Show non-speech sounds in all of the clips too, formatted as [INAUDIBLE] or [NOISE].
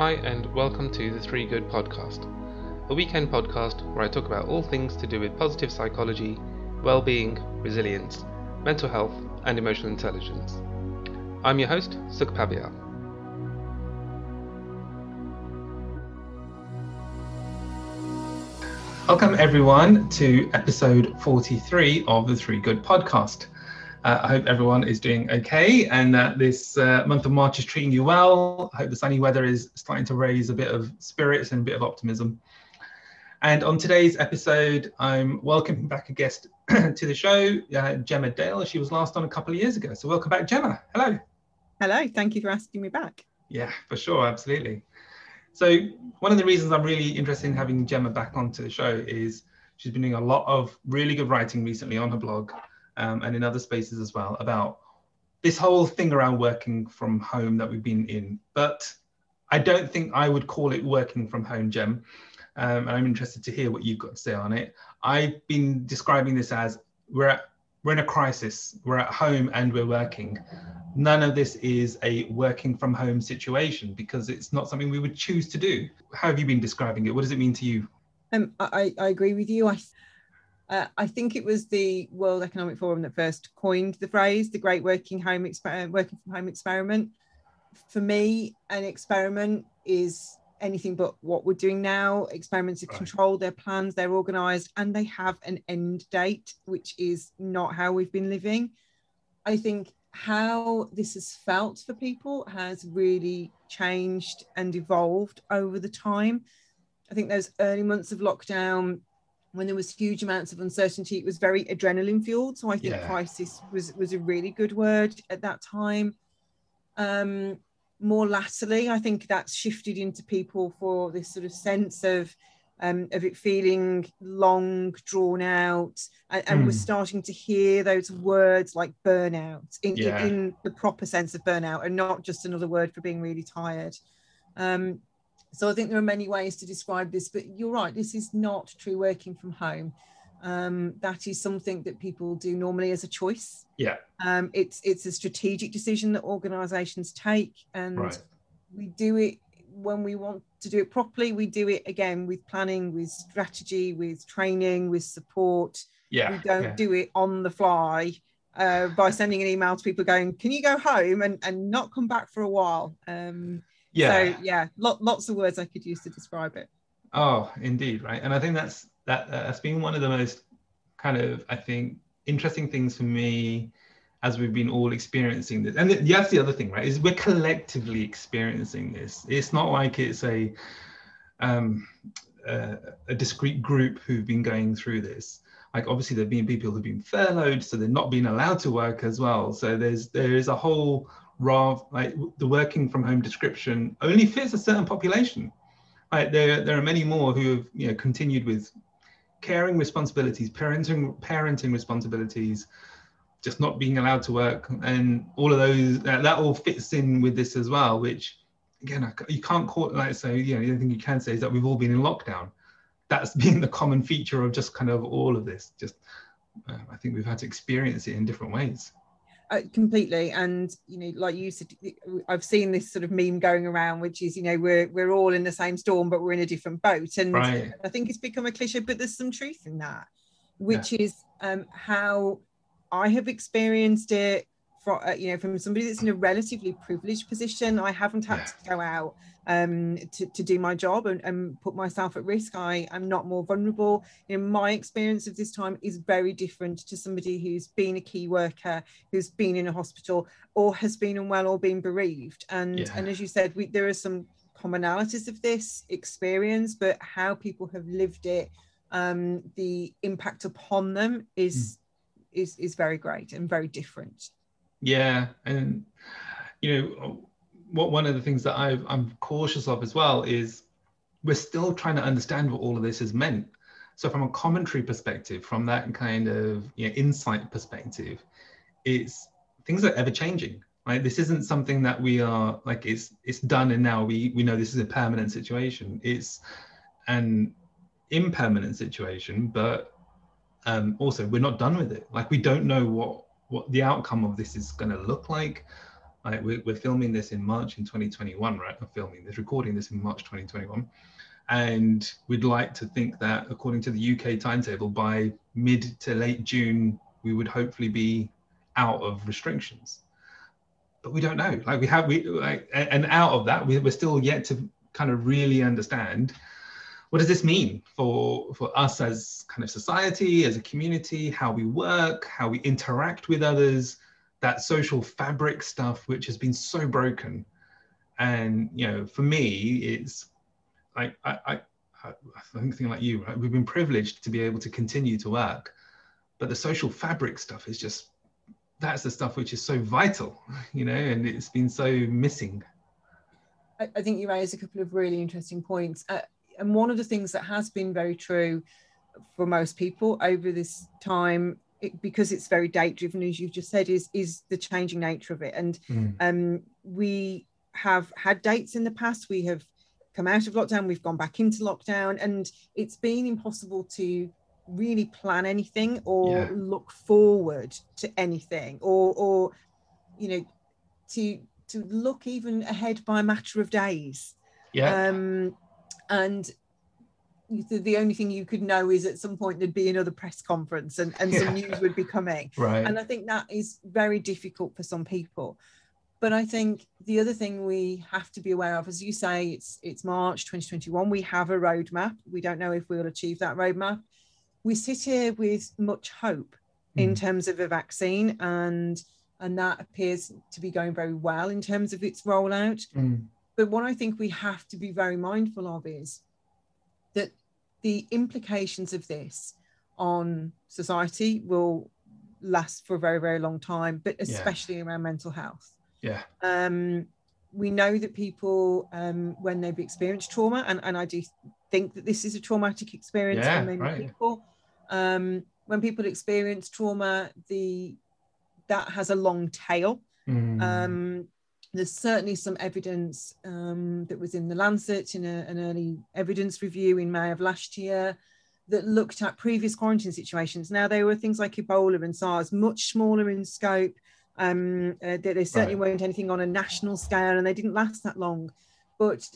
Hi, and welcome to the Three Good Podcast, a weekend podcast where I talk about all things to do with positive psychology, well being, resilience, mental health, and emotional intelligence. I'm your host, Sukh Pabial. Welcome, everyone, to episode 43 of the Three Good Podcast. Uh, I hope everyone is doing okay and that this uh, month of March is treating you well. I hope the sunny weather is starting to raise a bit of spirits and a bit of optimism. And on today's episode, I'm welcoming back a guest [CLEARS THROAT] to the show, uh, Gemma Dale. She was last on a couple of years ago. So welcome back, Gemma. Hello. Hello. Thank you for asking me back. Yeah, for sure. Absolutely. So one of the reasons I'm really interested in having Gemma back onto the show is she's been doing a lot of really good writing recently on her blog um, and in other spaces as well about this whole thing around working from home that we've been in. But I don't think I would call it working from home, Gem. Um, and I'm interested to hear what you've got to say on it. I've been describing this as we're at, we're in a crisis. We're at home and we're working. None of this is a working from home situation because it's not something we would choose to do. How have you been describing it? What does it mean to you? Um, I, I agree with you. I uh, I think it was the World Economic Forum that first coined the phrase "the Great Working Home Exper- uh, Working from Home Experiment." For me, an experiment is anything but what we're doing now. Experiments are right. controlled, they're planned, they're organised, and they have an end date, which is not how we've been living. I think how this has felt for people has really changed and evolved over the time. I think those early months of lockdown when there was huge amounts of uncertainty it was very adrenaline fueled so i think yeah. crisis was was a really good word at that time um more latterly i think that's shifted into people for this sort of sense of um, of it feeling long, drawn out, and, and mm. we're hmm. starting to hear those words like burnout in, yeah. in, in, the proper sense of burnout, and not just another word for being really tired. Um, so I think there are many ways to describe this, but you're right, this is not true working from home. Um, that is something that people do normally as a choice. Yeah. Um, it's it's a strategic decision that organisations take, and right. we do it when we want to do it properly. We do it again with planning, with strategy, with training, with support. Yeah. We don't yeah. do it on the fly uh, by sending an email to people going, "Can you go home and and not come back for a while?" Um, yeah. So yeah, lots of words I could use to describe it. Oh, indeed, right. And I think that's that that's been one of the most kind of I think interesting things for me as we've been all experiencing this. And that's the other thing, right? Is we're collectively experiencing this. It's not like it's a um, uh, a discrete group who've been going through this. Like obviously there've been people who've been furloughed, so they're not being allowed to work as well. So there's there is a whole rather like the working from home description only fits a certain population. Right, there there are many more who have you know continued with caring responsibilities, parenting parenting responsibilities, just not being allowed to work, and all of those that, that all fits in with this as well. Which again, you can't call like so. You know, the only thing you can say is that we've all been in lockdown. That's [LAUGHS] been the common feature of just kind of all of this. Just uh, I think we've had to experience it in different ways. Uh, completely and you know like you said i've seen this sort of meme going around which is you know we're we're all in the same storm but we're in a different boat and right. i think it's become a cliche but there's some truth in that which yeah. is um, how i have experienced it for uh, you know from somebody that's in a relatively privileged position i haven't had yeah. to go out um, to, to do my job and, and put myself at risk i am not more vulnerable you know my experience of this time is very different to somebody who's been a key worker who's been in a hospital or has been unwell or been bereaved and yeah. and as you said we, there are some commonalities of this experience but how people have lived it um, the impact upon them is mm. is is very great and very different yeah, and you know, what one of the things that i am cautious of as well is we're still trying to understand what all of this is meant. So from a commentary perspective, from that kind of you know, insight perspective, it's things are ever changing. Right? This isn't something that we are like it's it's done and now we we know this is a permanent situation. It's an impermanent situation, but um, also we're not done with it. Like we don't know what what the outcome of this is going to look like. Like we're, we're filming this in March in 2021, right? I'm filming this, recording this in March 2021. And we'd like to think that according to the UK timetable, by mid to late June, we would hopefully be out of restrictions. But we don't know. Like we have, we like, and out of that, we, we're still yet to kind of really understand what does this mean for for us as kind of society as a community how we work how we interact with others that social fabric stuff which has been so broken? And you know for me it's like i i i think thing like you right? We've been privileged to be able to continue to work but the social fabric stuff is just that's the stuff which is so vital [LAUGHS] you know and it's been so missing. I, I think you raised a couple of really interesting points. Uh, and one of the things that has been very true for most people over this time it, because it's very date driven as you've just said is is the changing nature of it. And mm. um, we have had dates in the past. We have come out of lockdown. We've gone back into lockdown and it's been impossible to really plan anything or yeah. look forward to anything or or you know to to look even ahead by a matter of days. Yeah. Um and the only thing you could know is at some point there'd be another press conference and, and yeah. some news would be coming. Right. And I think that is very difficult for some people. But I think the other thing we have to be aware of, as you say, it's it's March 2021. We have a roadmap. We don't know if we'll achieve that roadmap. We sit here with much hope mm. in terms of a vaccine, and and that appears to be going very well in terms of its rollout. Mm. But what I think we have to be very mindful of is that the implications of this on society will last for a very, very long time, but especially yeah. around mental health. Yeah. Um, we know that people, um, when they've experienced trauma, and, and I do think that this is a traumatic experience yeah, for many right. people. Um, when people experience trauma, the that has a long tail. Mm. Um, there's certainly some evidence um, that was in the Lancet in a, an early evidence review in May of last year that looked at previous quarantine situations. Now, there were things like Ebola and SARS, much smaller in scope. Um, uh, they, certainly right. weren't anything on a national scale and they didn't last that long. But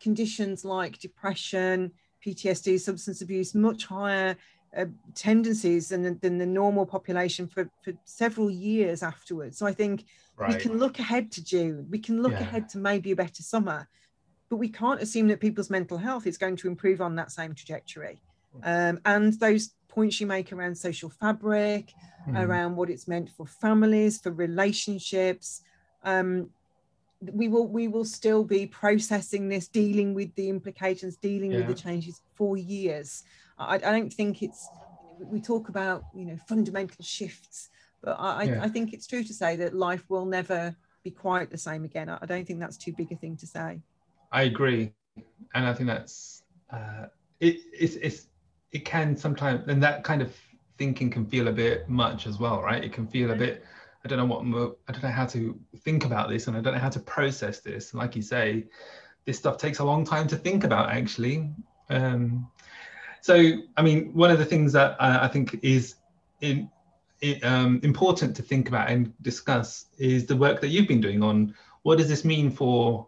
conditions like depression, PTSD, substance abuse, much higher uh, tendencies than, than the normal population for, for several years afterwards. So I think Right. We can look ahead to June. We can look yeah. ahead to maybe a better summer, but we can't assume that people's mental health is going to improve on that same trajectory. Um, and those points you make around social fabric, mm. around what it's meant for families, for relationships, um, we will we will still be processing this, dealing with the implications, dealing yeah. with the changes for years. I, I don't think it's. We talk about you know fundamental shifts but I, yeah. I, think it's true to say that life will never be quite the same again. I don't think that's too big a thing to say. I agree, and I think that's uh, it. It's, it's it can sometimes, and that kind of thinking can feel a bit much as well, right? It can feel a bit. I don't know what I don't know how to think about this, and I don't know how to process this. And like you say, this stuff takes a long time to think about, actually. Um, so, I mean, one of the things that uh, I think is in, um, important to think about and discuss is the work that you've been doing on what does this mean for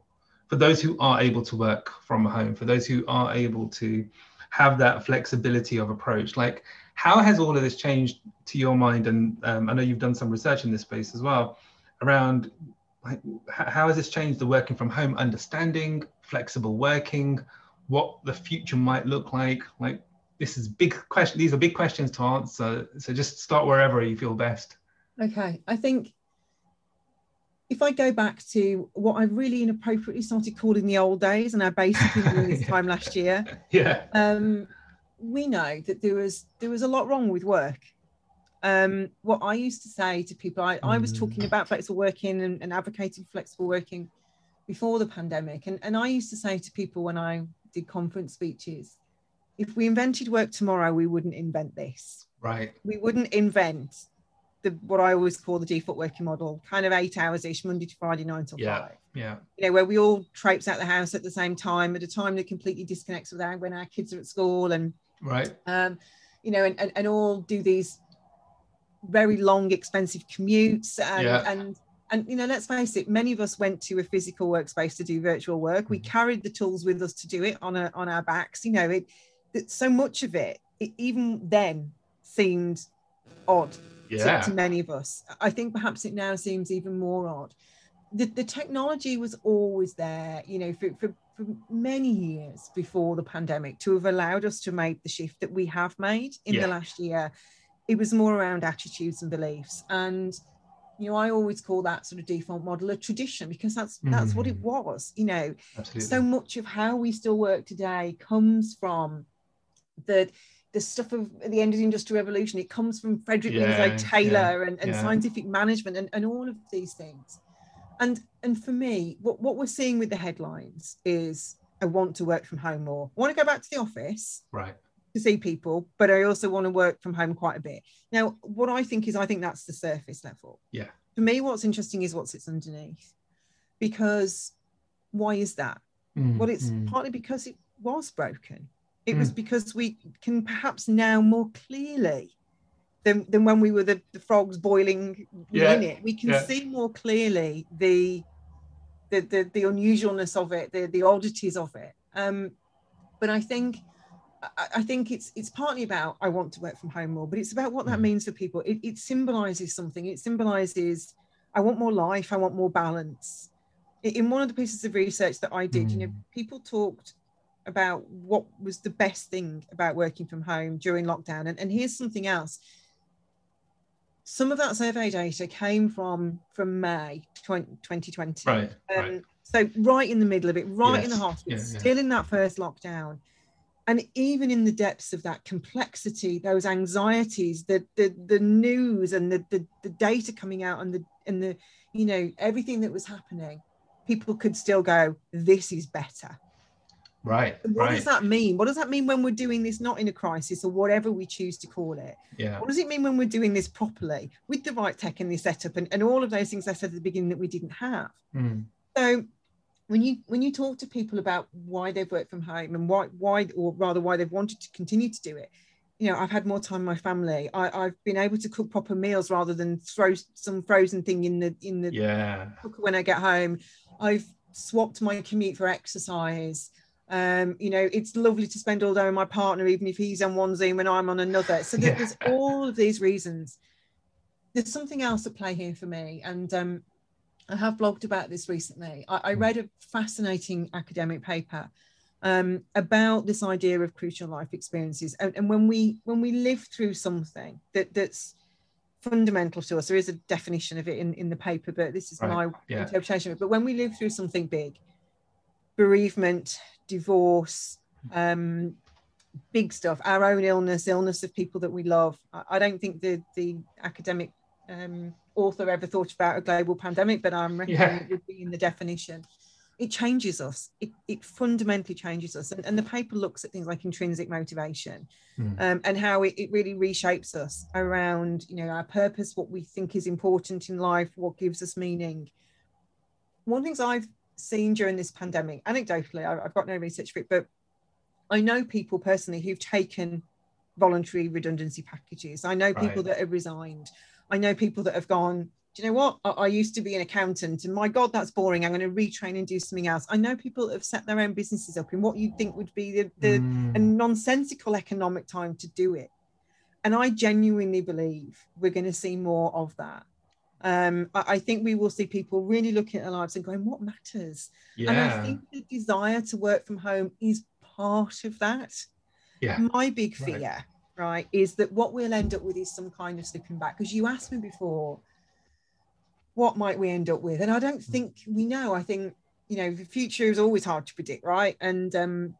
for those who are able to work from home, for those who are able to have that flexibility of approach. Like, how has all of this changed to your mind? And um, I know you've done some research in this space as well around like how has this changed the working from home understanding, flexible working, what the future might look like? Like, this is big question. These are big questions to answer. So just start wherever you feel best. Okay, I think if I go back to what I really inappropriately started calling the old days, and I basically this [LAUGHS] time last year. Yeah. Um, we know that there was there was a lot wrong with work. Um, what I used to say to people, I, I was talking mm. about flexible working and, and advocating flexible working before the pandemic, and, and I used to say to people when I did conference speeches, if we invented work tomorrow, we wouldn't invent this. Right. We wouldn't invent the what I always call the default working model, kind of eight hours ish, Monday to Friday, nine till yeah, five. Yeah. You know, where we all traipse out the house at the same time at a time that completely disconnects with our when our kids are at school and right. Um, you know, and, and, and all do these very long, expensive commutes and, yeah. and and you know let's face it many of us went to a physical workspace to do virtual work we Mhm. carried the tools with us to do it on a, on our backs you know it, it so much of it, it even then seemed odd to- Yeah. to, many of us i think perhaps it now seems even more odd the, the technology was always there you know for, for, for many years before the pandemic to have allowed us to make the shift that we have made in Yeah. the last year it was more around attitudes and beliefs and you know i always call that sort of default model a tradition because that's that's what it Mm. was you know Absolutely. so much of how we still work today comes from the the stuff of the end of the industrial revolution it comes from frederick Yeah, winslow yeah, taylor and, and yeah. scientific management and, and all of these things and and for me what, what we're seeing with the headlines is i want to work from home more i want to go back to the office right. to see people but i also want to work from home quite a bit now what i think is i think that's the surface level Yeah. for me what's interesting is what sits underneath because why is that Mm, well, it's mm. partly because it was broken. It was because we can perhaps now more clearly than, than when we were the, the frogs boiling Yeah, in it. We can yeah. see more clearly the the the, the unusualness of it, the, the oddities of it. Um, but I think I, I think it's it's partly about I want to work from home more, but it's about what that Mm. means for people. It, it symbolizes something. It symbolizes I want more life. I want more balance. In one of the pieces of research that I did, you know, Mm. people talked about what was the best thing about working from home during lockdown. And, and here's something else. Some of that survey data came from from May 20, 2020. Right. Um, right. So right in the middle of it, right in the Yes, heart yeah, yeah. still in that first lockdown. And even in the depths of that complexity, those anxieties, the the, the news and the, the the data coming out and the and the you know everything that was happening, people could still go, this is better. Right. What Right. does that mean? What does that mean when we're doing this not in a crisis or whatever we choose to call it? Yeah. What does it mean when we're doing this properly with the right tech and the setup and, and all of those things I said at the beginning that we didn't have? Mm. So when you when you talk to people about why they've worked from home and why why or rather why they've wanted to continue to do it, you know, I've had more time with my family. I, I've been able to cook proper meals rather than throw some frozen thing in the in the Yeah. cooker when I get home. I've swapped my commute for exercise. Um, you know, it's lovely to spend all day with my partner, even if he's on one Zoom and I'm on another. So there- there's [LAUGHS] all of these reasons. There's something else at play here for me, and um, I have blogged about this recently. I, I Mm. read a fascinating academic paper um, about this idea of crucial life experiences, and, and when we when we live through something that that's fundamental to us, there is a definition of it in, in the paper, but this is Right, my yeah. interpretation of it. But when we live through something big, bereavement, divorce, um, big stuff, our own illness, illness of people that we love. I, don't think the the academic um, author ever thought about a global pandemic, but I'm reckoning Yeah. it would be in the definition. It changes us. It, it fundamentally changes us. And, and the paper looks at things like intrinsic motivation Mm. um, and how it, it really reshapes us around, you know, our purpose, what we think is important in life, what gives us meaning. One of the things I've seen during this pandemic, anecdotally, I- I've got no research for it, but I know people personally who've taken voluntary redundancy packages. I know people Right. that have resigned. I know people that have gone, do you know what? I, I used to be an accountant and my God, that's boring. I'm going to retrain and do something else. I know people that have set their own businesses up in what you'd think would be the, the Mm. a nonsensical economic time to do it. And I genuinely believe we're going to see more of that. Um, I, I think we will see people really looking at their lives and going, what matters? And I think the desire to work from home is part of that. Yeah. My big fear, right, is that what we'll end up with is some kind of slipping back. Because you asked me before, what might we end up with? And I don't Hmm. think we know. I think, you know, the future is always hard to predict, right? And um,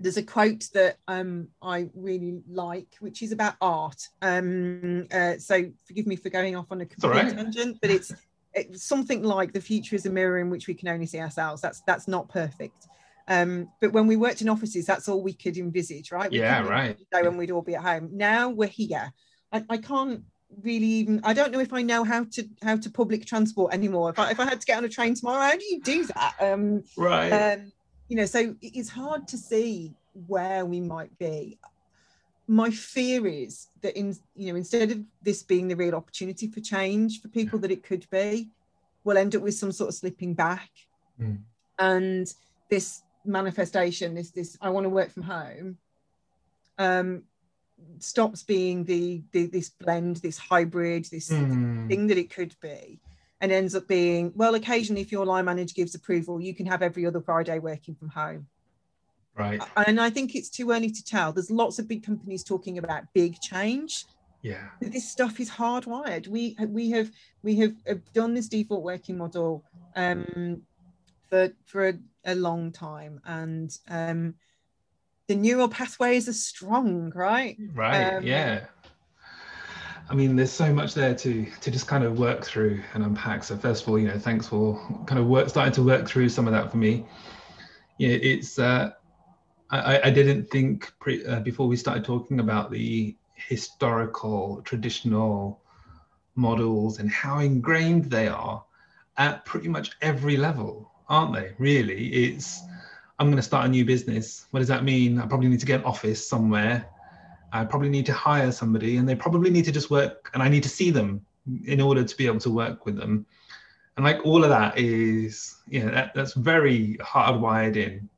there's a quote that um, I really like, which is about art. Um, uh, so forgive me for going off on a complete right. tangent, but it's, it's something like the future is a mirror in which we can only see ourselves. That's that's not perfect. Um, but when we worked in offices, that's all we could envisage, right? We Yeah, right. when we'd all be at home. Now we're here. I, I can't really even. I don't know if I know how to how to public transport anymore. If I if I had to get on a train tomorrow, how do you do that? Um, Right. um, you know, so it's hard to see where we might be. My fear is that in you know instead of this being the real opportunity for change for people that it could be, we'll end up with some sort of slipping back. Mm. And this manifestation, this this I want to work from home, um, stops being the, the this blend, this hybrid, this Mm. thing that it could be, and ends up being well. Occasionally, if your line manager gives approval, you can have every other Friday working from home. Right. And I think it's too early to tell. There's lots of big companies talking about big change. Yeah. This stuff is hardwired. We we have we have done this default working model um, for for a, a long time, and um, the neural pathways are strong, right? Right. Um, yeah. I mean, there's so much there to to just kind of work through and unpack. So first of all, you know, thanks for kind of work starting to work through some of that for me. Yeah, it's uh, I, I didn't think pre, uh, before we started talking about the historical traditional models and how ingrained they are at pretty much every level, aren't they? Really, it's I'm going to start a new business. What does that mean? I probably need to get an office somewhere. I probably need to hire somebody, and they probably need to just work, and I need to see them in order to be able to work with them. And like all of that is, you know, that, that's very hardwired in.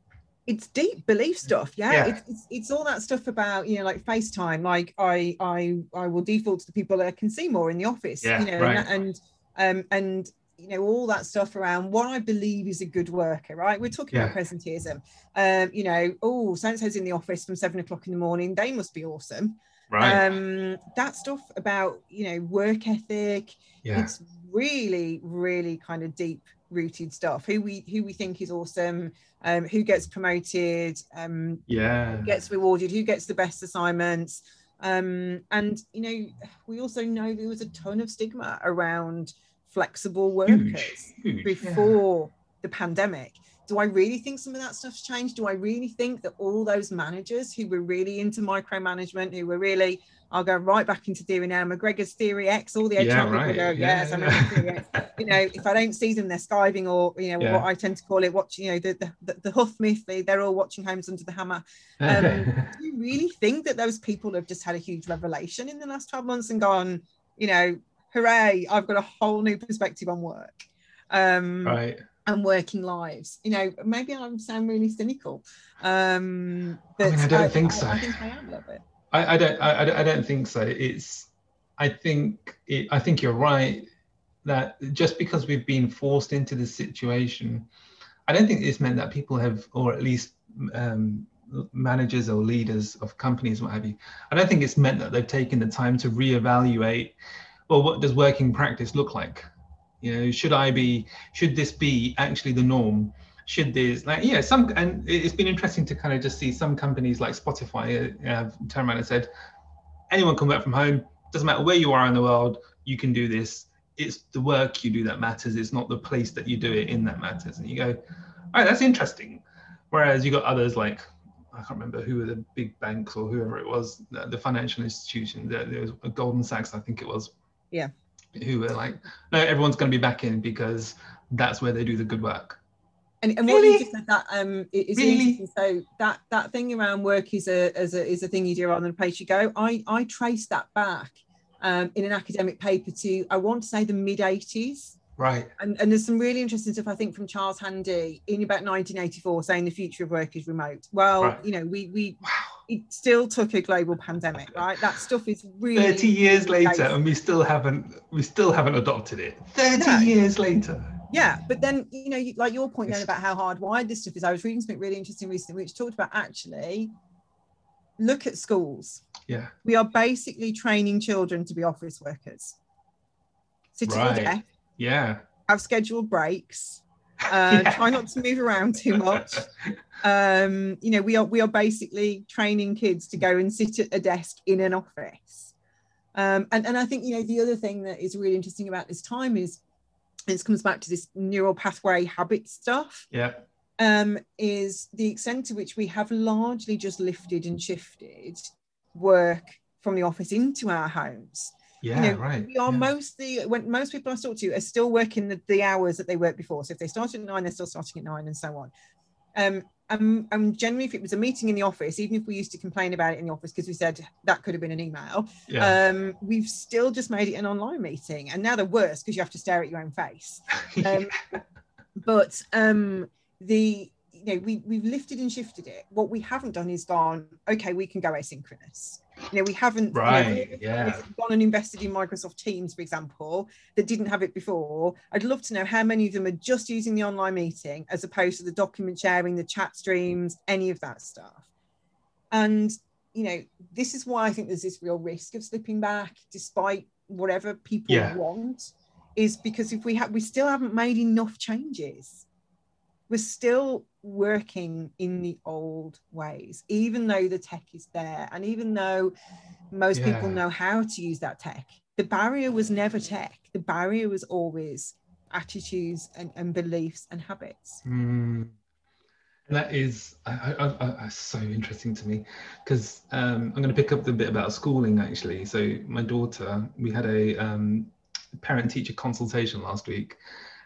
It's deep belief stuff, yeah. Yeah. It's, it's it's all that stuff about you know like FaceTime. Like I I I will default to the people that I can see more in the office, Yeah, you know, right. and and um and you know all that stuff around what I believe is a good worker, right? We're talking about presenteeism. Um, you know, oh, so and so's in the office from seven o'clock in the morning. They must be awesome. Right. Um, that stuff about you know work ethic. yeah. It's really, really kind of deep rooted stuff. Who we who we think is awesome, um, who gets promoted, um, Yeah. gets rewarded, who gets the best assignments. Um, and you know, we also know there was a ton of stigma around flexible workers Huge. huge. before the pandemic. Do I really think some of that stuff's changed? Do I really think that all those managers who were really into micromanagement, who were really, I'll go right back into theory now, McGregor's theory X, all the HR Yeah, people right. go, Yeah, yes, I yeah. remember theory X. You know, if I don't see them, they're skiving, or you know, Yeah. what I tend to call it, watching, you know, the the, the, the Huff myth, they, they're all watching Homes Under the Hammer. Um, [LAUGHS] do you really think that those people have just had a huge revelation in the last 12 months and gone, you know, hooray, I've got a whole new perspective on work um, right. and working lives? You know, maybe I sound really cynical. Um, I mean, I don't think so. I, think I am a little bit. I, I don't I, I don't- I don't think so. It's I think it, I think you're right that just because we've been forced into this situation, I don't think it's meant that people have, or at least um, managers or leaders of companies, what have you. I don't think it's meant that they've taken the time to reevaluate. Well, what does working practice look like? You know, should I be? Should this be actually the norm? should this like yeah some and it- it's been interesting to kind of just see some companies like spotify uh, have turned around and said anyone can work from home doesn't matter where you are in the world you can do this it's the work you do that matters it's not the place that you do it in that matters and you go all right that's interesting whereas you got others like i can't remember who were the big banks or whoever it was the, financial institution there, was a Goldman Sachs i think it was Yeah. who were like no everyone's going to be back in because that's where they do the good work And, and what you Really? just said that um i- is Really? interesting. So that that thing around work is a as a is a thing you do rather than a place you go. I I trace that back um, in an academic paper to I want to say the mid 80s. right And, and there's some really interesting stuff I think from Charles Handy in about 1984 saying the future of work is remote. Well, Right. you know, we we wow it still took a global pandemic, right? That stuff is really 30 years later and we still haven't we still haven't adopted it 30 No. years later Yeah, but then you know, you, like your point then about how hardwired this stuff is. I was reading something really interesting recently, which talked about actually look at schools. yeah We are basically training children to be office workers. Sit at Right. your desk, yeah have scheduled breaks, [LAUGHS] uh, Yeah. try not to move around too much. [LAUGHS] Um, you know, we are we are basically training kids to go and sit at a desk in an office. Um, and, and I think you know the other thing that is really interesting about this time is this comes back to this neural pathway habit stuff yeah um, is the extent to which we have largely just lifted and shifted work from the office into our homes. Yeah you know, right We are yeah. mostly when most people I talk to are still working the, the hours that they worked before. So if they started at nine, they're still starting at nine, and so on. Um, um, and generally, if it was a meeting in the office, even if we used to complain about it in the office because we said that could have been an email, yeah. um, we've still just made it an online meeting. And now they're worse because you have to stare at your own face. [LAUGHS] Um, but um, the you know we we've lifted and shifted it. What we haven't done is gone. Okay, we can go asynchronous. You know, we haven't right. You know, yeah. gone and invested in Microsoft Teams, for example, that didn't have it before. I'd love to know how many of them are just using the online meeting as opposed to the document sharing, the chat streams, any of that stuff. And you know, this is why I think there's this real risk of slipping back, despite whatever people yeah. want, is because if we have, we still haven't made enough changes. We're still working in the old ways, even though the tech is there, and even though most yeah. people know how to use that tech. The barrier was never tech. The barrier was always attitudes and, and beliefs and habits. Mm. That is I, I, I, so interesting to me because um, I'm going to pick up the bit about schooling actually. So my daughter, we had a um, parent-teacher consultation last week,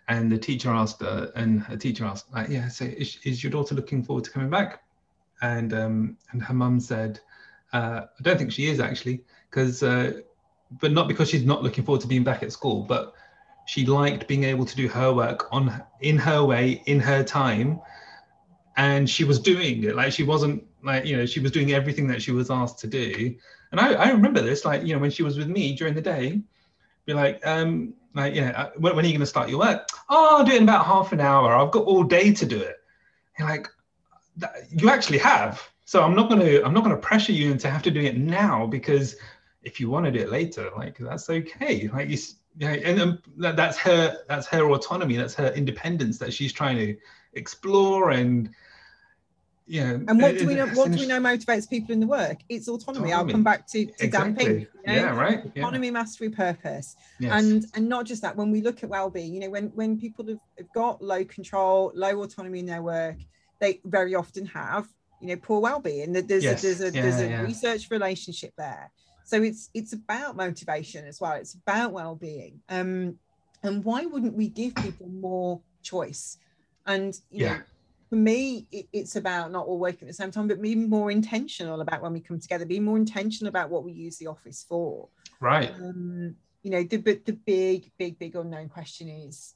and the teacher asked her, and her teacher asked, like, yeah, so is, is your daughter looking forward to coming back? And um, and her mum said, uh, I don't think she is actually, because uh, but not because she's not looking forward to being back at school, but she liked being able to do her work on in her way, in her time, and she was doing it. Like she wasn't like you know she was doing everything that she was asked to do. And I, I remember this, like you know when she was with me during the day, be like, um, like, yeah, uh, when, when are you going to start your work? Oh, I'll do it in about half an hour. I've got all day to do it. You're like, you actually have. So I'm not going to, I'm not going to pressure you into have to do it now because if you want to do it later, like that's okay. Like you, yeah, and um, that, that's her, that's her autonomy. That's her independence that she's trying to explore and yeah. And what do we know? What do we know motivates people in the work? It's autonomy. autonomy. I'll come back to, to exactly. Dan Pink. You know? Yeah, right. Yeah. Autonomy, mastery, purpose, yes. and and not just that. When we look at well-being, you know, when when people have, have got low control, low autonomy in their work, they very often have you know poor well-being. There's yes. a, there's a yeah, there's a yeah. research relationship there. So it's it's about motivation as well. It's about well-being. Um, and why wouldn't we give people more choice? And you yeah. know for me, it, it's about not all working at the same time, but being more intentional about when we come together, being more intentional about what we use the office for. Right. Um, you know, the the big, big, big unknown question is,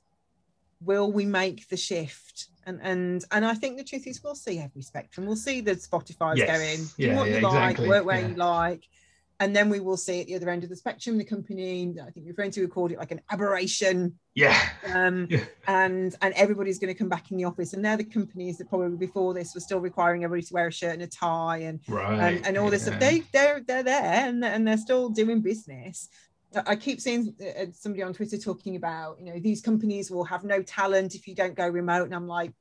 will we make the shift? And and and I think the truth is, we'll see every spectrum. We'll see the Spotify's yes. going. Do yeah, what yeah, you exactly. like, work where yeah. you like and then we will see at the other end of the spectrum the company i think you're referring to called it like an aberration yeah um [LAUGHS] yeah. and and everybody's going to come back in the office and they're the companies that probably before this were still requiring everybody to wear a shirt and a tie and right. and, and all this yeah. stuff they they're they're there and, and they're still doing business I keep seeing uh, somebody on Twitter talking about, you know, these companies will have no talent if you don't go remote. And I'm like,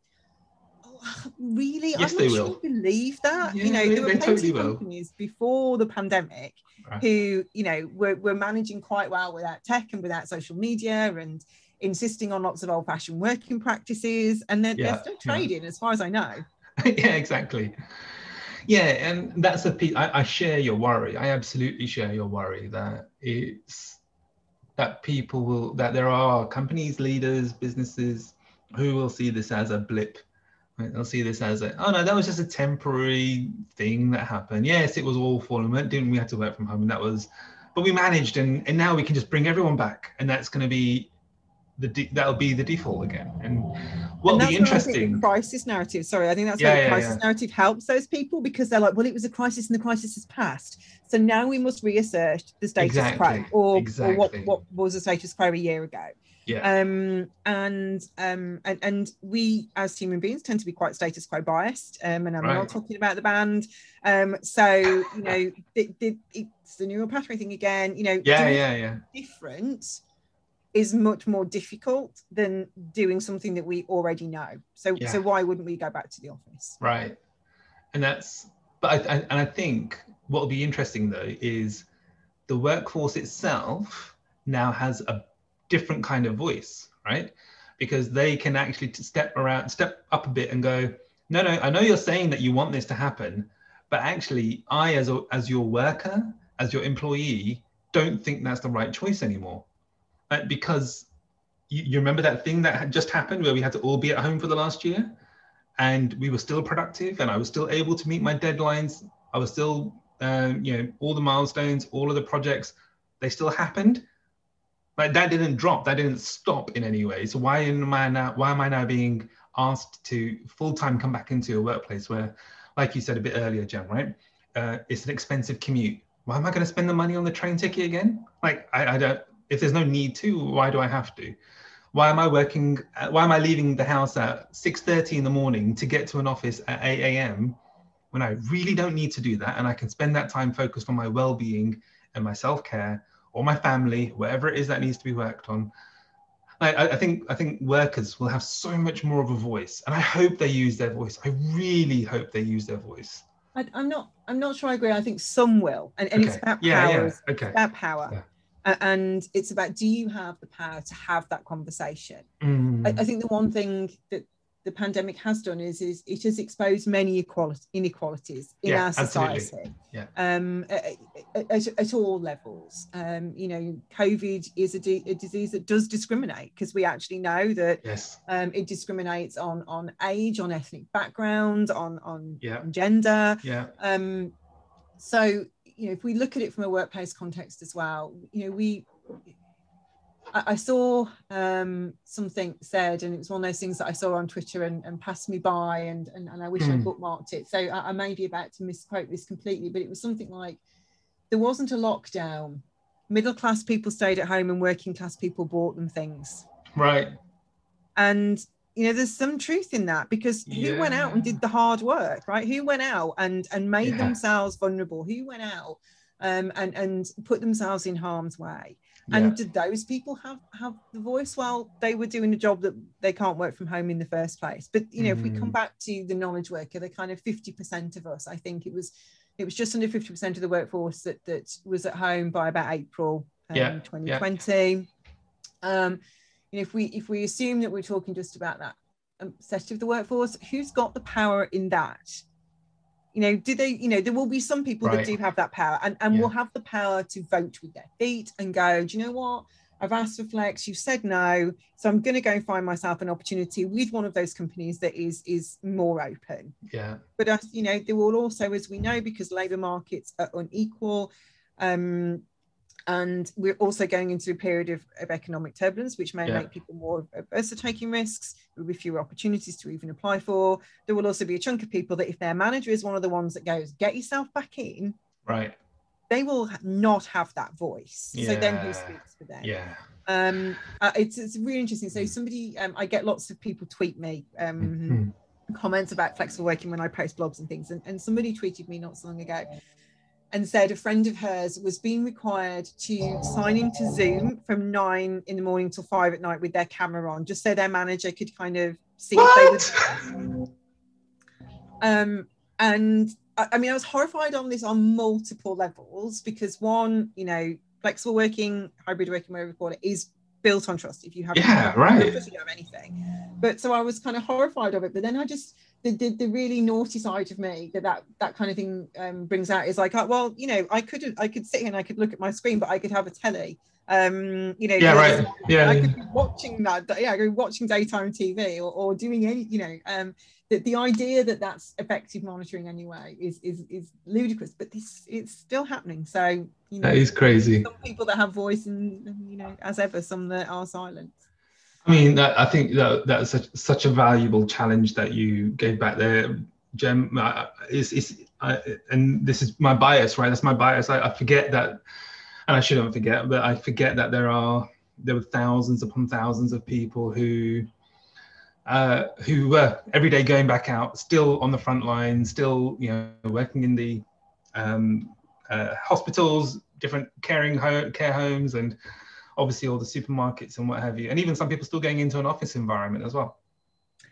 [SIGHS] really? Yes, I'm not sure will. believe that. Yeah, you know, there were plenty totally companies before the pandemic right. who, you know, were, were managing quite well without tech and without social media and insisting on lots of old-fashioned working practices, and they're, yeah, they're still trading, yeah. as far as I know. [LAUGHS] yeah, exactly. Yeah, and that's a piece. I, I share your worry. I absolutely share your worry that it's that people will that there are companies, leaders, businesses who will see this as a blip? They'll see this as a, oh no, that was just a temporary thing that happened. Yes, it was awful, and didn't we have to work from home, and that was, but we managed, and and now we can just bring everyone back, and that's going to be the that'll be the default again. And what'll be interesting crisis narrative. Sorry, I think that's yeah, where the crisis yeah. narrative helps those people because they're like, well, it was a crisis and the crisis has passed. So now we must reassert the status exactly. quo or, exactly. or what, what was the status quo a year ago. Yeah. Um, and um, and and we as human beings tend to be quite status quo biased. Um, and I'm right. not talking about the band. Um, so you know, [LAUGHS] it, it, it's the neural pathway thing again. You know, yeah, yeah, yeah. Different is much more difficult than doing something that we already know. So yeah. so why wouldn't we go back to the office? Right. And that's but I, I and I think what will be interesting though is the workforce itself now has a different kind of voice, right? Because they can actually step around, step up a bit and go, no, no, I know you're saying that you want this to happen, but actually, I, as a, as your worker, as your employee, don't think that's the right choice anymore, because you, you remember that thing that had just happened where we had to all be at home for the last year, and we were still productive and I was still able to meet my deadlines. I was still, um, you know, all the milestones, all of the projects, they still happened. Like that didn't drop, that didn't stop in any way. So why am I now, why am I now being asked to full-time come back into a workplace where, like you said a bit earlier, Gem, right? Uh, it's an expensive commute. Why am I going to spend the money on the train ticket again? Like I, I don't, if there's no need to, why do I have to? why am I working? Uh, why am I leaving the house at 6:30 in the morning to get to an office at 8 a.m. when I really don't need to do that, and I can spend that time focused on my well-being and my self-care or my family, whatever it is that needs to be worked on. I, I think I think workers will have so much more of a voice, and I hope they use their voice. I really hope they use their voice. I, am not. I'm not sure. I agree. I think some will, and, and okay. it's about yeah, power. Yeah. Okay. about power. Yeah and it's about do you have the power to have that conversation mm. I, I, think the one thing that the pandemic has done is is it has exposed many equality, inequalities in yeah, our society yeah. um, at, at, at, all levels um, you know covid is a, a disease that does discriminate because we actually know that yes. um, it discriminates on on age on ethnic background on on, yeah. on gender yeah um, so you know, if we look at it from a workplace context as well, you know, we, I, I saw um, something said, and it was one of those things that I saw on Twitter and, and passed me by, and, and, and I wish mm. I bookmarked it. So I, I may be about to misquote this completely, but it was something like, there wasn't a lockdown. Middle class people stayed at home and working class people bought them things. Right. And you know there's some truth in that because who went out and did the hard work right who went out and and made yeah. themselves vulnerable who went out um, and and put themselves in harm's way and yeah. did those people have have the voice well they were doing a job that they can't work from home in the first place but you know mm. if we come mm. back to the knowledge worker the kind of 50% of us i think it was it was just under 50% of the workforce that that was at home by about april um, yeah. 2020 yeah. um you know, if we if we assume that we're talking just about that um, set of the workforce, who's got the power in that? You know, do they? You know, there will be some people right. that do have that power, and and yeah. will have the power to vote with their feet and go. Do you know what? I've asked for flex. You've said no, so I'm going to go find myself an opportunity with one of those companies that is is more open. Yeah. But uh, you know, there will also, as we know, because labour markets are unequal, um, and we're also going into a period of, of economic turbulence, which may yeah. make people more averse to taking risks. There will be fewer opportunities to even apply for. There will also be a chunk of people that, if their manager is one of the ones that goes, "Get yourself back in," right, they will not have that voice. Yeah. So then, who speaks for them? Yeah. Um, uh, it's it's really interesting. So somebody, um, I get lots of people tweet me um, mm-hmm. comments about flexible working when I post blogs and things, and, and somebody tweeted me not so long ago and said a friend of hers was being required to sign into Zoom from nine in the morning till five at night with their camera on, just so their manager could kind of see what? if they would. [LAUGHS] Um, and I, I mean, I was horrified on this on multiple levels because one, you know, flexible working, hybrid working, whatever you call it, is built on trust. If you have yeah, right, you don't have anything. But so I was kind of horrified of it. But then I just the, the, the really naughty side of me that that, that kind of thing um, brings out is like, oh, well, you know, I could I could sit here and I could look at my screen, but I could have a telly. Um, you know, yeah, right, yeah, I could be watching that, yeah, I could be watching daytime TV or, or doing any, you know, um, the, the idea that that's effective monitoring anyway is is is ludicrous, but this it's still happening. So you know, that is crazy. Some people that have voice, and, and you know, as ever, some that are silent. I mean, that, I think that that's such, such a valuable challenge that you gave back there, Gem. Is is and this is my bias, right? That's my bias. I, I forget that, and I shouldn't forget, but I forget that there are there were thousands upon thousands of people who uh, who were every day going back out, still on the front line, still you know working in the um, uh, hospitals, different caring ho- care homes, and obviously all the supermarkets and what have you, and even some people still going into an office environment as well.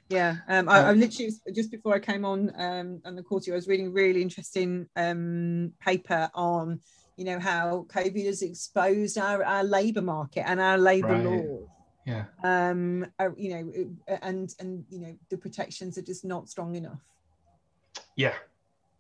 Yeah, um, I, I, literally just before I came on um, on the call to you, I was reading a really interesting um, paper on, you know, how COVID has exposed our, our labour market and our labour right. laws. Yeah. Um, uh, you know, and and you know the protections are just not strong enough. Yeah,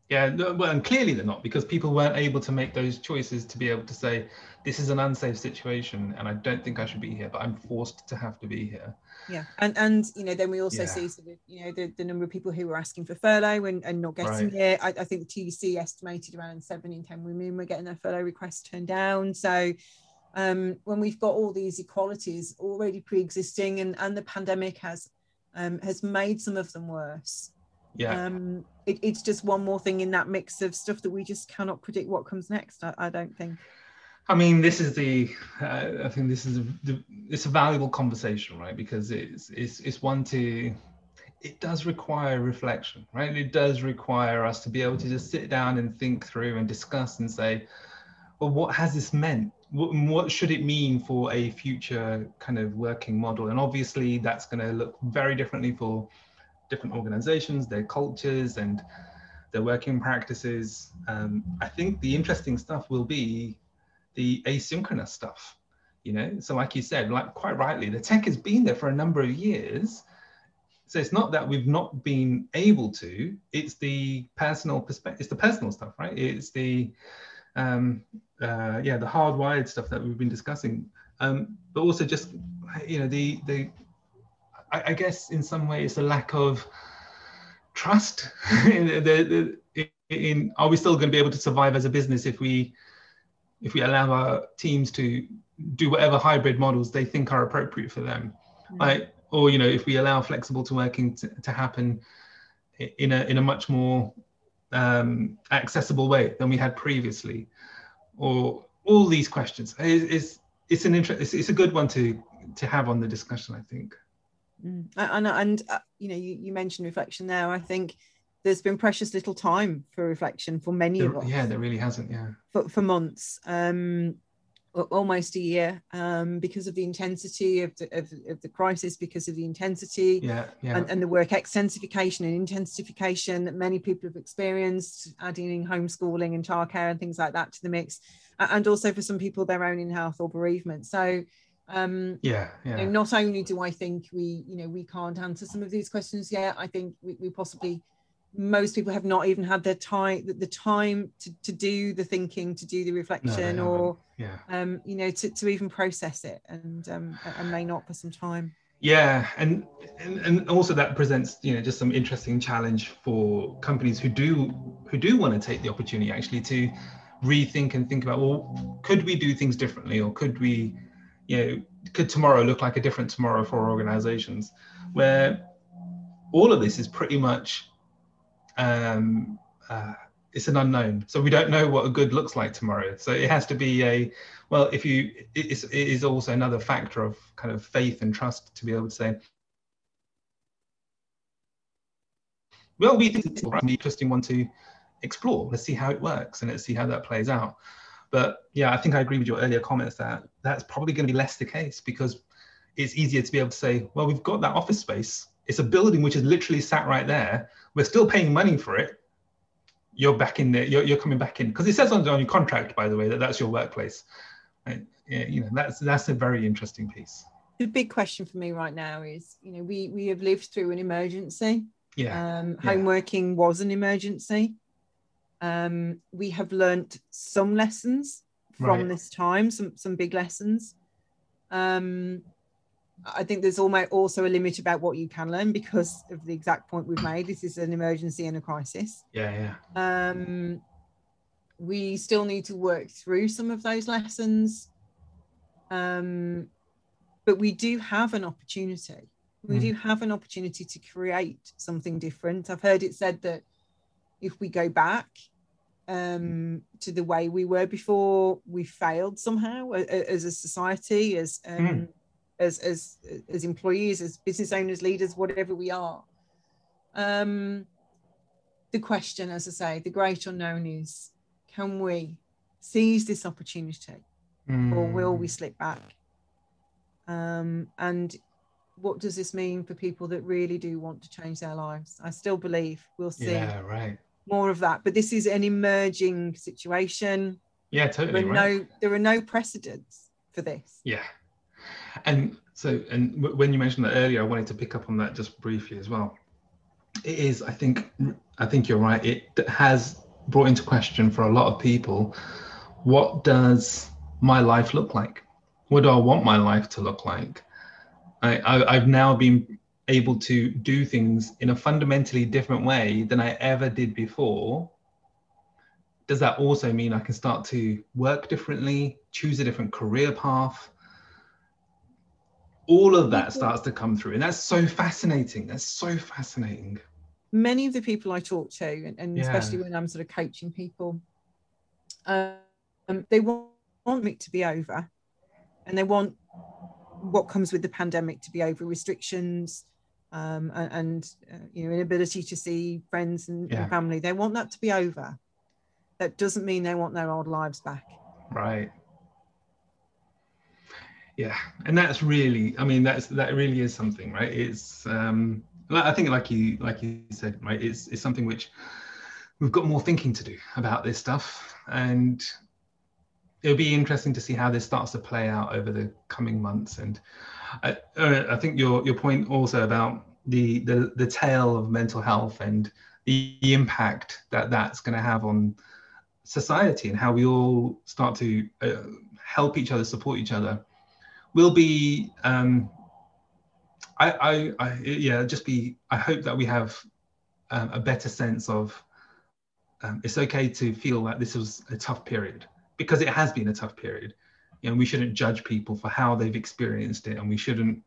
Yeah, well, and clearly they're not because people weren't able to make those choices to be able to say, this is an unsafe situation and I don't think I should be here, but I'm forced to have to be here. Yeah, and and you know then we also Yeah. see sort of you know the, the number of people who were asking for furlough and, and not getting Right. it. I, I think the TUC estimated around seven in ten women were getting their furlough requests turned down. So um, when we've got all these equalities already pre-existing and and the pandemic has um, has made some of them worse. Yeah. Um, it, it's just one more thing in that mix of stuff that we just cannot predict what comes next. I, I don't think. I mean, this is the. Uh, I think this is a, the, it's a valuable conversation, right? Because it's it's it's one to. It does require reflection, right? It does require us to be able to just sit down and think through and discuss and say, well, what has this meant? What, what should it mean for a future kind of working model? And obviously, that's going to look very differently for different organizations, their cultures, and their working practices. Um, I think the interesting stuff will be the asynchronous stuff you know? So like you said like quite rightly the tech has been there for a number of years. So it's not that we've not been able to it's the personal perspective it's the personal stuff right? It's the um uh yeah the hardwired stuff that we've been discussing. Um but also just you know the the i, I guess in some ways it's a lack of trust. In, [LAUGHS] the, the, in are we still going to be able to survive as a business if we if we allow our teams to do whatever hybrid models they think are appropriate for them? Mm. like or you know if we allow flexible to working to, to happen in a in a much more um, accessible way than we had previously. Or all these questions. Is it's, it's an interest it's, it's a good one to to have on the discussion i think Mm. And and uh, you know, you, you mentioned reflection there. I think there's been precious little time for reflection for many There- of us. yeah there really hasn't yeah for, for months, um, almost a year, um, because of the intensity of the, of, of the crisis, because of the intensity yeah yeah and, and the work extensification and intensification that many people have experienced, adding in homeschooling and childcare and things like that to the mix, and also for some people their own in health or bereavement. So. Um, yeah you know, not only do I think we, you know, we can't answer some of these questions yet, I think we, we possibly, most people have not even had the time, the, time to, to do the thinking, to do the No, reflection, or, yeah. um, you know, to, to even process it, and um, and may not for some time. Yeah, and, and and also that presents you know just some interesting challenge for companies who do who do want to take the opportunity actually to rethink and think about well could we do things differently or could we you know could tomorrow look like a different tomorrow for organizations? Where all of this is pretty much um, uh, it's an unknown. So we don't know what a good looks like tomorrow. So it has to be a well if you it is, it is also another factor of kind of faith and trust to be able to say well we think it's an interesting one to explore. Let's see how it works and let's see how that plays out but yeah i think i agree with your earlier comments that that's probably going to be less the case because it's easier to be able to say well we've got that office space it's a building which is literally sat right there we're still paying money for it you're back in there you're, you're coming back in because it says on, on your contract by the way that that's your workplace right? yeah, you know that's that's a very interesting piece The big question for me right now is, you know, we we have lived through an emergency. yeah Um, Yeah. home working was an emergency. Um, we have learnt some lessons from Right. this time, some some big lessons. Um, I think there's almost also a limit about what you can learn because of the exact point we've made. This is an emergency and a crisis. yeah yeah Um, we still need to work through some of those lessons. Um, but we do have an opportunity. We Mm. do have an opportunity to create something different. I've heard it said that if we go back um, to the way we were before, we failed somehow as a society, as um, Mm. as as as employees, as business owners, leaders, whatever we are. Um, the question, as I say, the great unknown is: Can we seize this opportunity, or will we Mm. slip back? Um, and what does this mean for people that really do want to change their lives? I still believe we'll see yeah right more of that, but this is an emerging situation. yeah There totally are right no there are no precedents for this. Yeah. And so, and w- when you mentioned that earlier, I wanted to pick up on that just briefly as well. it is. I think I think you're right. It has brought into question for a lot of people what does my life look like? What do I want my life to look like? I, I, I've now been able to do things in a fundamentally different way than I ever did before. Does that also mean I can start to work differently, choose a different career path? All of that starts to come through. And that's so fascinating. That's so fascinating. Many of the people I talk to, and, and yeah. especially when I'm sort of coaching people, um, they want, want it to be over and they want what comes with the pandemic to be over restrictions um, and, uh, you know inability to see friends and, yeah. and, family. They want that to be over. That doesn't mean they want their old lives back. Right. Yeah and that's really i mean that's that really is something right? It's um i think like you like you said right it's it's something which we've got more thinking to do about this stuff. And it'll be interesting to see how this starts to play out over the coming months. And I, uh, I think your your point also about the the the tale of mental health and the impact that that's going to have on society and how we all start to uh, help each other, support each other, will be. Um, I, I, I, yeah, just be. I hope that we have um, a better sense of. Um, it's okay to feel that this was a tough period because it has been a tough period. You know, we shouldn't judge people for how they've experienced it, and we shouldn't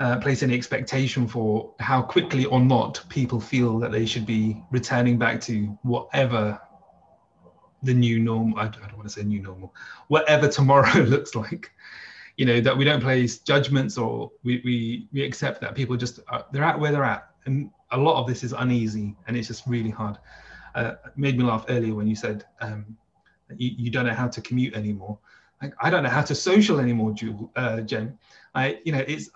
uh, place any expectation for how quickly or not people feel that they should be returning back to whatever the new normal. I don't, I don't want to say new normal, whatever tomorrow [LAUGHS] looks like. You know that we don't place judgments or we we, we accept that people just uh, they're at where they're at, and a lot of this is uneasy and it's just really hard. Uh, made me laugh earlier when you said um, you, you don't know how to commute anymore. Like, I don't know how to social anymore, Jewel, uh, Jen. I, you know, it's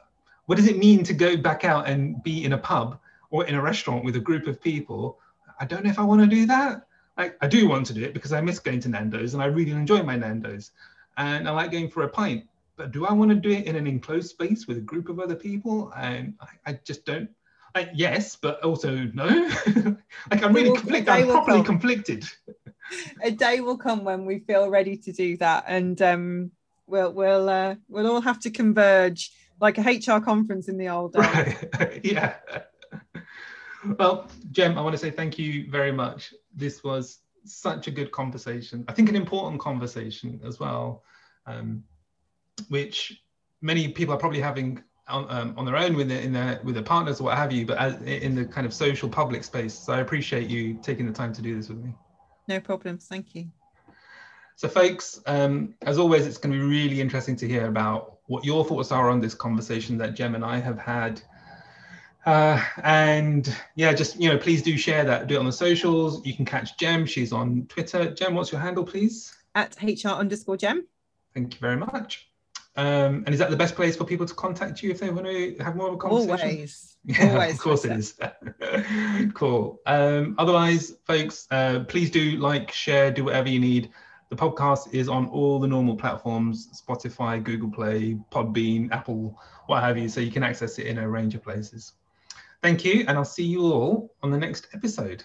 what does it mean to go back out and be in a pub or in a restaurant with a group of people? I don't know if I want to do that. I, I do want to do it because I miss going to Nando's and I really enjoy my Nando's, and I like going for a pint. But do I want to do it in an enclosed space with a group of other people? And I, I just don't. I, yes, but also no. [LAUGHS] like I'm really conflicted. I'm properly conflicted a day will come when we feel ready to do that, and um, we'll we'll uh, we'll all have to converge like a HR conference in the old days. Right. [LAUGHS] yeah. Well, Gem, I want to say thank you very much. This was such a good conversation. I think an important conversation as well, um, which many people are probably having on, um, on their own with their, in their with their partners or what have you, but as, in the kind of social public space. So I appreciate you taking the time to do this with me. No problems. Thank you. So, folks, um, as always, it's going to be really interesting to hear about what your thoughts are on this conversation that Gem and I have had. Uh, and yeah, just you know, please do share that. Do it on the socials. You can catch Gem. She's on Twitter. Gem, what's your handle, please? At HR underscore Gem. Thank you very much. Um, and is that the best place for people to contact you if they want to have more of a conversation? Always. Yeah, Always of course it is. [LAUGHS] cool. Um, otherwise, folks, uh, please do like, share, do whatever you need. The podcast is on all the normal platforms Spotify, Google Play, Podbean, Apple, what have you. So you can access it in a range of places. Thank you. And I'll see you all on the next episode.